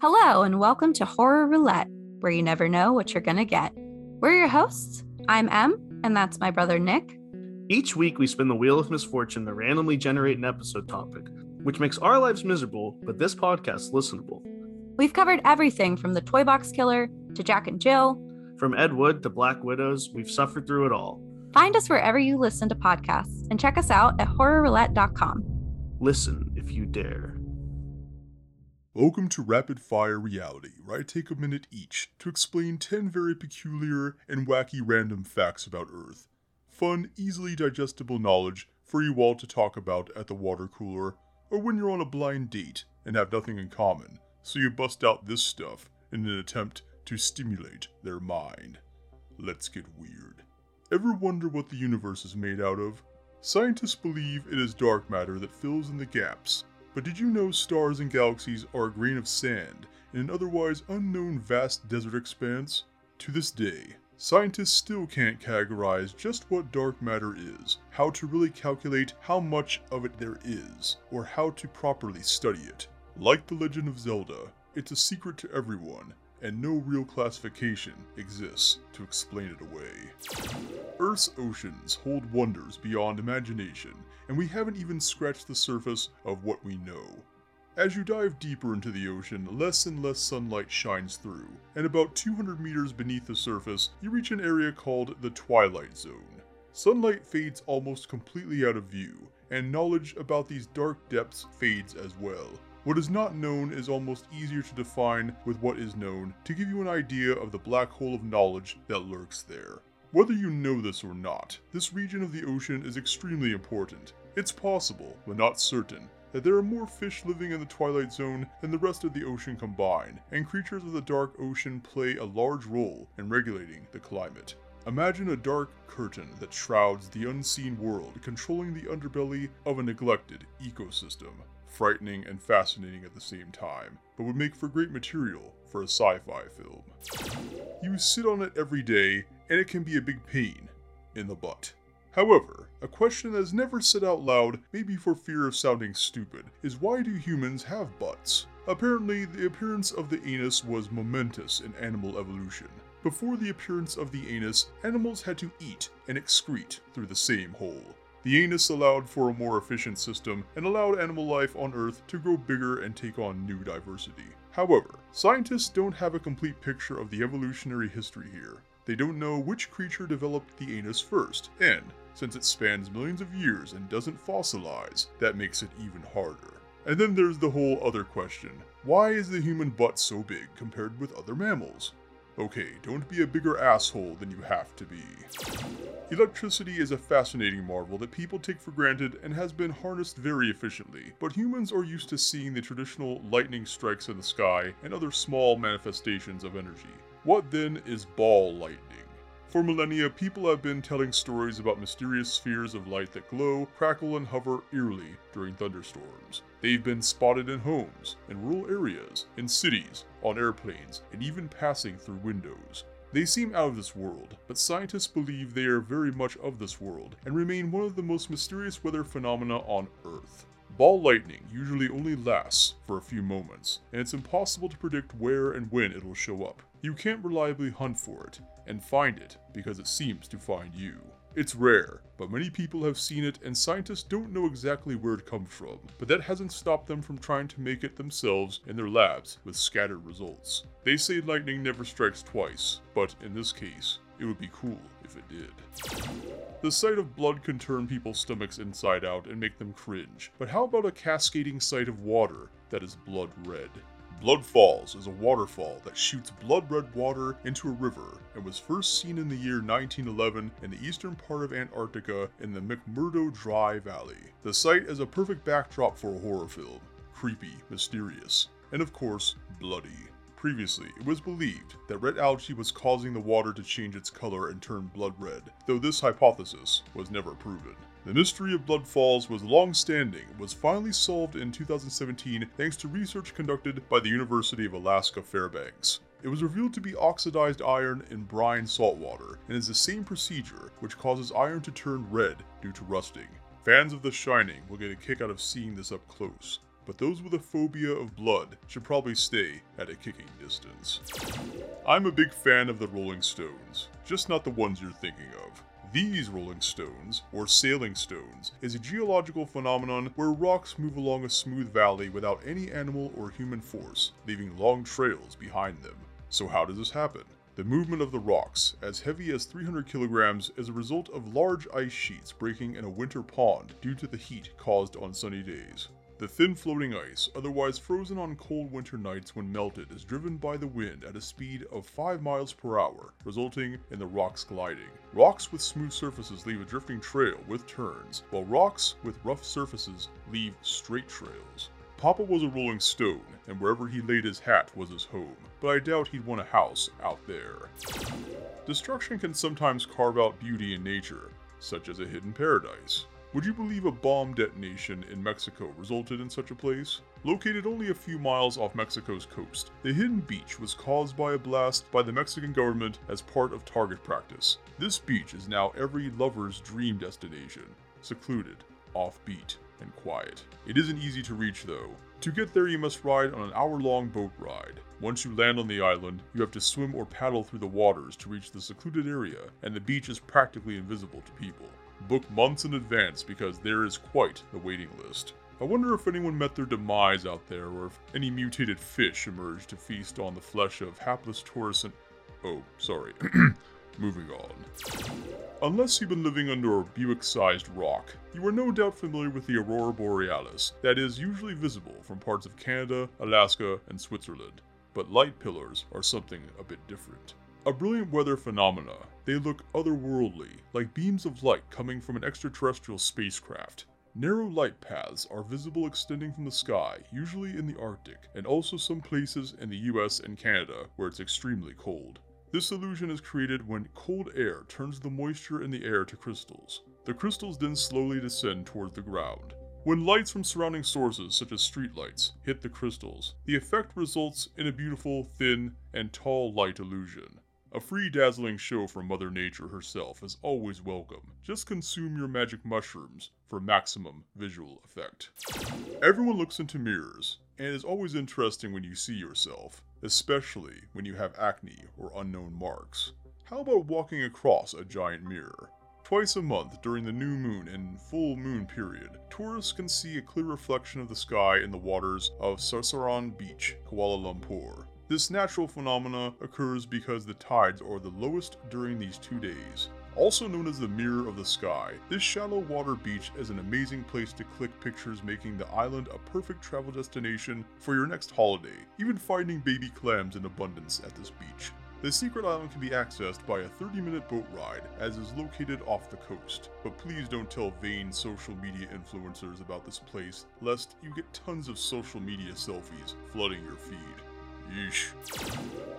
Hello, and welcome to Horror Roulette, where you never know what you're going to get. We're your hosts. I'm Em, and that's my brother Nick. Each week, we spin the wheel of misfortune to randomly generate an episode topic, which makes our lives miserable, but this podcast listenable. We've covered everything from the Toy Box Killer to Jack and Jill. From Ed Wood to Black Widows, we've suffered through it all. Find us wherever you listen to podcasts and check us out at horrorroulette.com. Listen if you dare. Welcome to Rapid Fire Reality, where I take a minute each to explain 10 very peculiar and wacky random facts about Earth. Fun, easily digestible knowledge for you all to talk about at the water cooler, or when you're on a blind date and have nothing in common, so you bust out this stuff in an attempt to stimulate their mind. Let's get weird. Ever wonder what the universe is made out of? Scientists believe it is dark matter that fills in the gaps but did you know stars and galaxies are a grain of sand in an otherwise unknown vast desert expanse? To this day, scientists still can't categorize just what dark matter is, how to really calculate how much of it there is, or how to properly study it. Like The Legend of Zelda, it's a secret to everyone, and no real classification exists to explain it away. Earth's oceans hold wonders beyond imagination, and we haven't even scratched the surface of what we know. As you dive deeper into the ocean, less and less sunlight shines through, and about 200 meters beneath the surface, you reach an area called the Twilight Zone. Sunlight fades almost completely out of view, and knowledge about these dark depths fades as well. What is not known is almost easier to define with what is known to give you an idea of the black hole of knowledge that lurks there. Whether you know this or not, this region of the ocean is extremely important. It's possible, but not certain, that there are more fish living in the Twilight Zone than the rest of the ocean combined, and creatures of the dark ocean play a large role in regulating the climate. Imagine a dark curtain that shrouds the unseen world, controlling the underbelly of a neglected ecosystem. Frightening and fascinating at the same time, but would make for great material for a sci fi film. You sit on it every day and it can be a big pain in the butt. However, a question that is never said out loud, maybe for fear of sounding stupid, is why do humans have butts? Apparently, the appearance of the anus was momentous in animal evolution. Before the appearance of the anus, animals had to eat and excrete through the same hole. The anus allowed for a more efficient system and allowed animal life on Earth to grow bigger and take on new diversity. However, scientists don't have a complete picture of the evolutionary history here. They don't know which creature developed the anus first, and since it spans millions of years and doesn't fossilize, that makes it even harder. And then there's the whole other question why is the human butt so big compared with other mammals? Okay, don't be a bigger asshole than you have to be. Electricity is a fascinating marvel that people take for granted and has been harnessed very efficiently, but humans are used to seeing the traditional lightning strikes in the sky and other small manifestations of energy. What then is ball lightning? For millennia, people have been telling stories about mysterious spheres of light that glow, crackle, and hover eerily during thunderstorms. They've been spotted in homes, in rural areas, in cities, on airplanes, and even passing through windows. They seem out of this world, but scientists believe they are very much of this world and remain one of the most mysterious weather phenomena on Earth. Ball lightning usually only lasts for a few moments, and it's impossible to predict where and when it will show up. You can't reliably hunt for it and find it because it seems to find you. It's rare, but many people have seen it and scientists don't know exactly where it comes from, but that hasn't stopped them from trying to make it themselves in their labs with scattered results. They say lightning never strikes twice, but in this case, it would be cool if it did. The sight of blood can turn people's stomachs inside out and make them cringe, but how about a cascading sight of water that is blood red? Blood Falls is a waterfall that shoots blood red water into a river and was first seen in the year 1911 in the eastern part of Antarctica in the McMurdo Dry Valley. The site is a perfect backdrop for a horror film creepy, mysterious, and of course, bloody. Previously, it was believed that red algae was causing the water to change its color and turn blood red, though this hypothesis was never proven. The mystery of Blood Falls was long standing and was finally solved in 2017 thanks to research conducted by the University of Alaska Fairbanks. It was revealed to be oxidized iron in brine saltwater and is the same procedure which causes iron to turn red due to rusting. Fans of The Shining will get a kick out of seeing this up close. but those with a phobia of blood should probably stay at a kicking distance. I'm a big fan of the Rolling Stones, just not the ones you're thinking of. These rolling stones, or sailing stones, is a geological phenomenon where rocks move along a smooth valley without any animal or human force, leaving long trails behind them. So, how does this happen? The movement of the rocks, as heavy as 300 kilograms, is a result of large ice sheets breaking in a winter pond due to the heat caused on sunny days. The thin floating ice, otherwise frozen on cold winter nights when melted, is driven by the wind at a speed of 5 miles per hour, resulting in the rocks gliding. Rocks with smooth surfaces leave a drifting trail with turns, while rocks with rough surfaces leave straight trails. Papa was a rolling stone, and wherever he laid his hat was his home, but I doubt he'd want a house out there. Destruction can sometimes carve out beauty in nature, such as a hidden paradise. Would you believe a bomb detonation in Mexico resulted in such a place? Located only a few miles off Mexico's coast, the hidden beach was caused by a blast by the Mexican government as part of target practice. This beach is now every lover's dream destination, secluded, offbeat, and quiet. It isn't easy to reach though. To get there, you must ride on an hour long boat ride. Once you land on the island, you have to swim or paddle through the waters to reach the secluded area, and the beach is practically invisible to people. Book months in advance because there is quite the waiting list. I wonder if anyone met their demise out there, or if any mutated fish emerged to feast on the flesh of hapless tourists and. Oh, sorry. Moving on. Unless you've been living under a Buick sized rock, you are no doubt familiar with the Aurora Borealis, that is usually visible from parts of Canada, Alaska, and Switzerland. But light pillars are something a bit different. A brilliant weather phenomena, they look otherworldly, like beams of light coming from an extraterrestrial spacecraft. Narrow light paths are visible extending from the sky, usually in the Arctic, and also some places in the US and Canada where it's extremely cold. This illusion is created when cold air turns the moisture in the air to crystals. The crystals then slowly descend toward the ground. When lights from surrounding sources, such as streetlights, hit the crystals, the effect results in a beautiful, thin, and tall light illusion. A free dazzling show from Mother Nature herself is always welcome. Just consume your magic mushrooms for maximum visual effect. Everyone looks into mirrors, and it is always interesting when you see yourself, especially when you have acne or unknown marks. How about walking across a giant mirror? Twice a month during the new moon and full moon period, tourists can see a clear reflection of the sky in the waters of Sorsogon Beach, Kuala Lumpur. This natural phenomena occurs because the tides are the lowest during these two days. Also known as the Mirror of the Sky, this shallow water beach is an amazing place to click pictures, making the island a perfect travel destination for your next holiday, even finding baby clams in abundance at this beach. The secret island can be accessed by a 30 minute boat ride, as is located off the coast. But please don't tell vain social media influencers about this place, lest you get tons of social media selfies flooding your feed. Yeesh.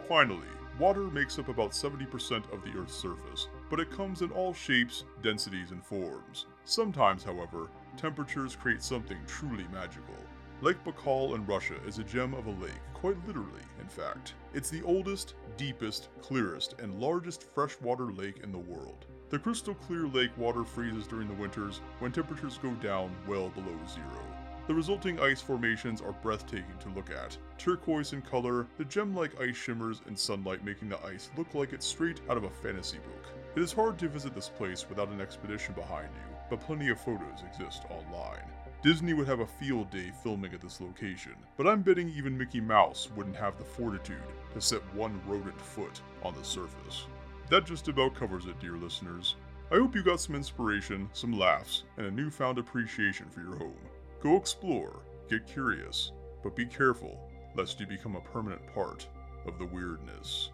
Finally, water makes up about 70% of the Earth's surface, but it comes in all shapes, densities, and forms. Sometimes, however, temperatures create something truly magical. Lake Baikal in Russia is a gem of a lake, quite literally, in fact. It's the oldest, deepest, clearest, and largest freshwater lake in the world. The crystal clear lake water freezes during the winters when temperatures go down well below zero. The resulting ice formations are breathtaking to look at. Turquoise in color, the gem like ice shimmers in sunlight, making the ice look like it's straight out of a fantasy book. It is hard to visit this place without an expedition behind you, but plenty of photos exist online. Disney would have a field day filming at this location, but I'm betting even Mickey Mouse wouldn't have the fortitude to set one rodent foot on the surface. That just about covers it, dear listeners. I hope you got some inspiration, some laughs, and a newfound appreciation for your home. Go explore, get curious, but be careful lest you become a permanent part of the weirdness.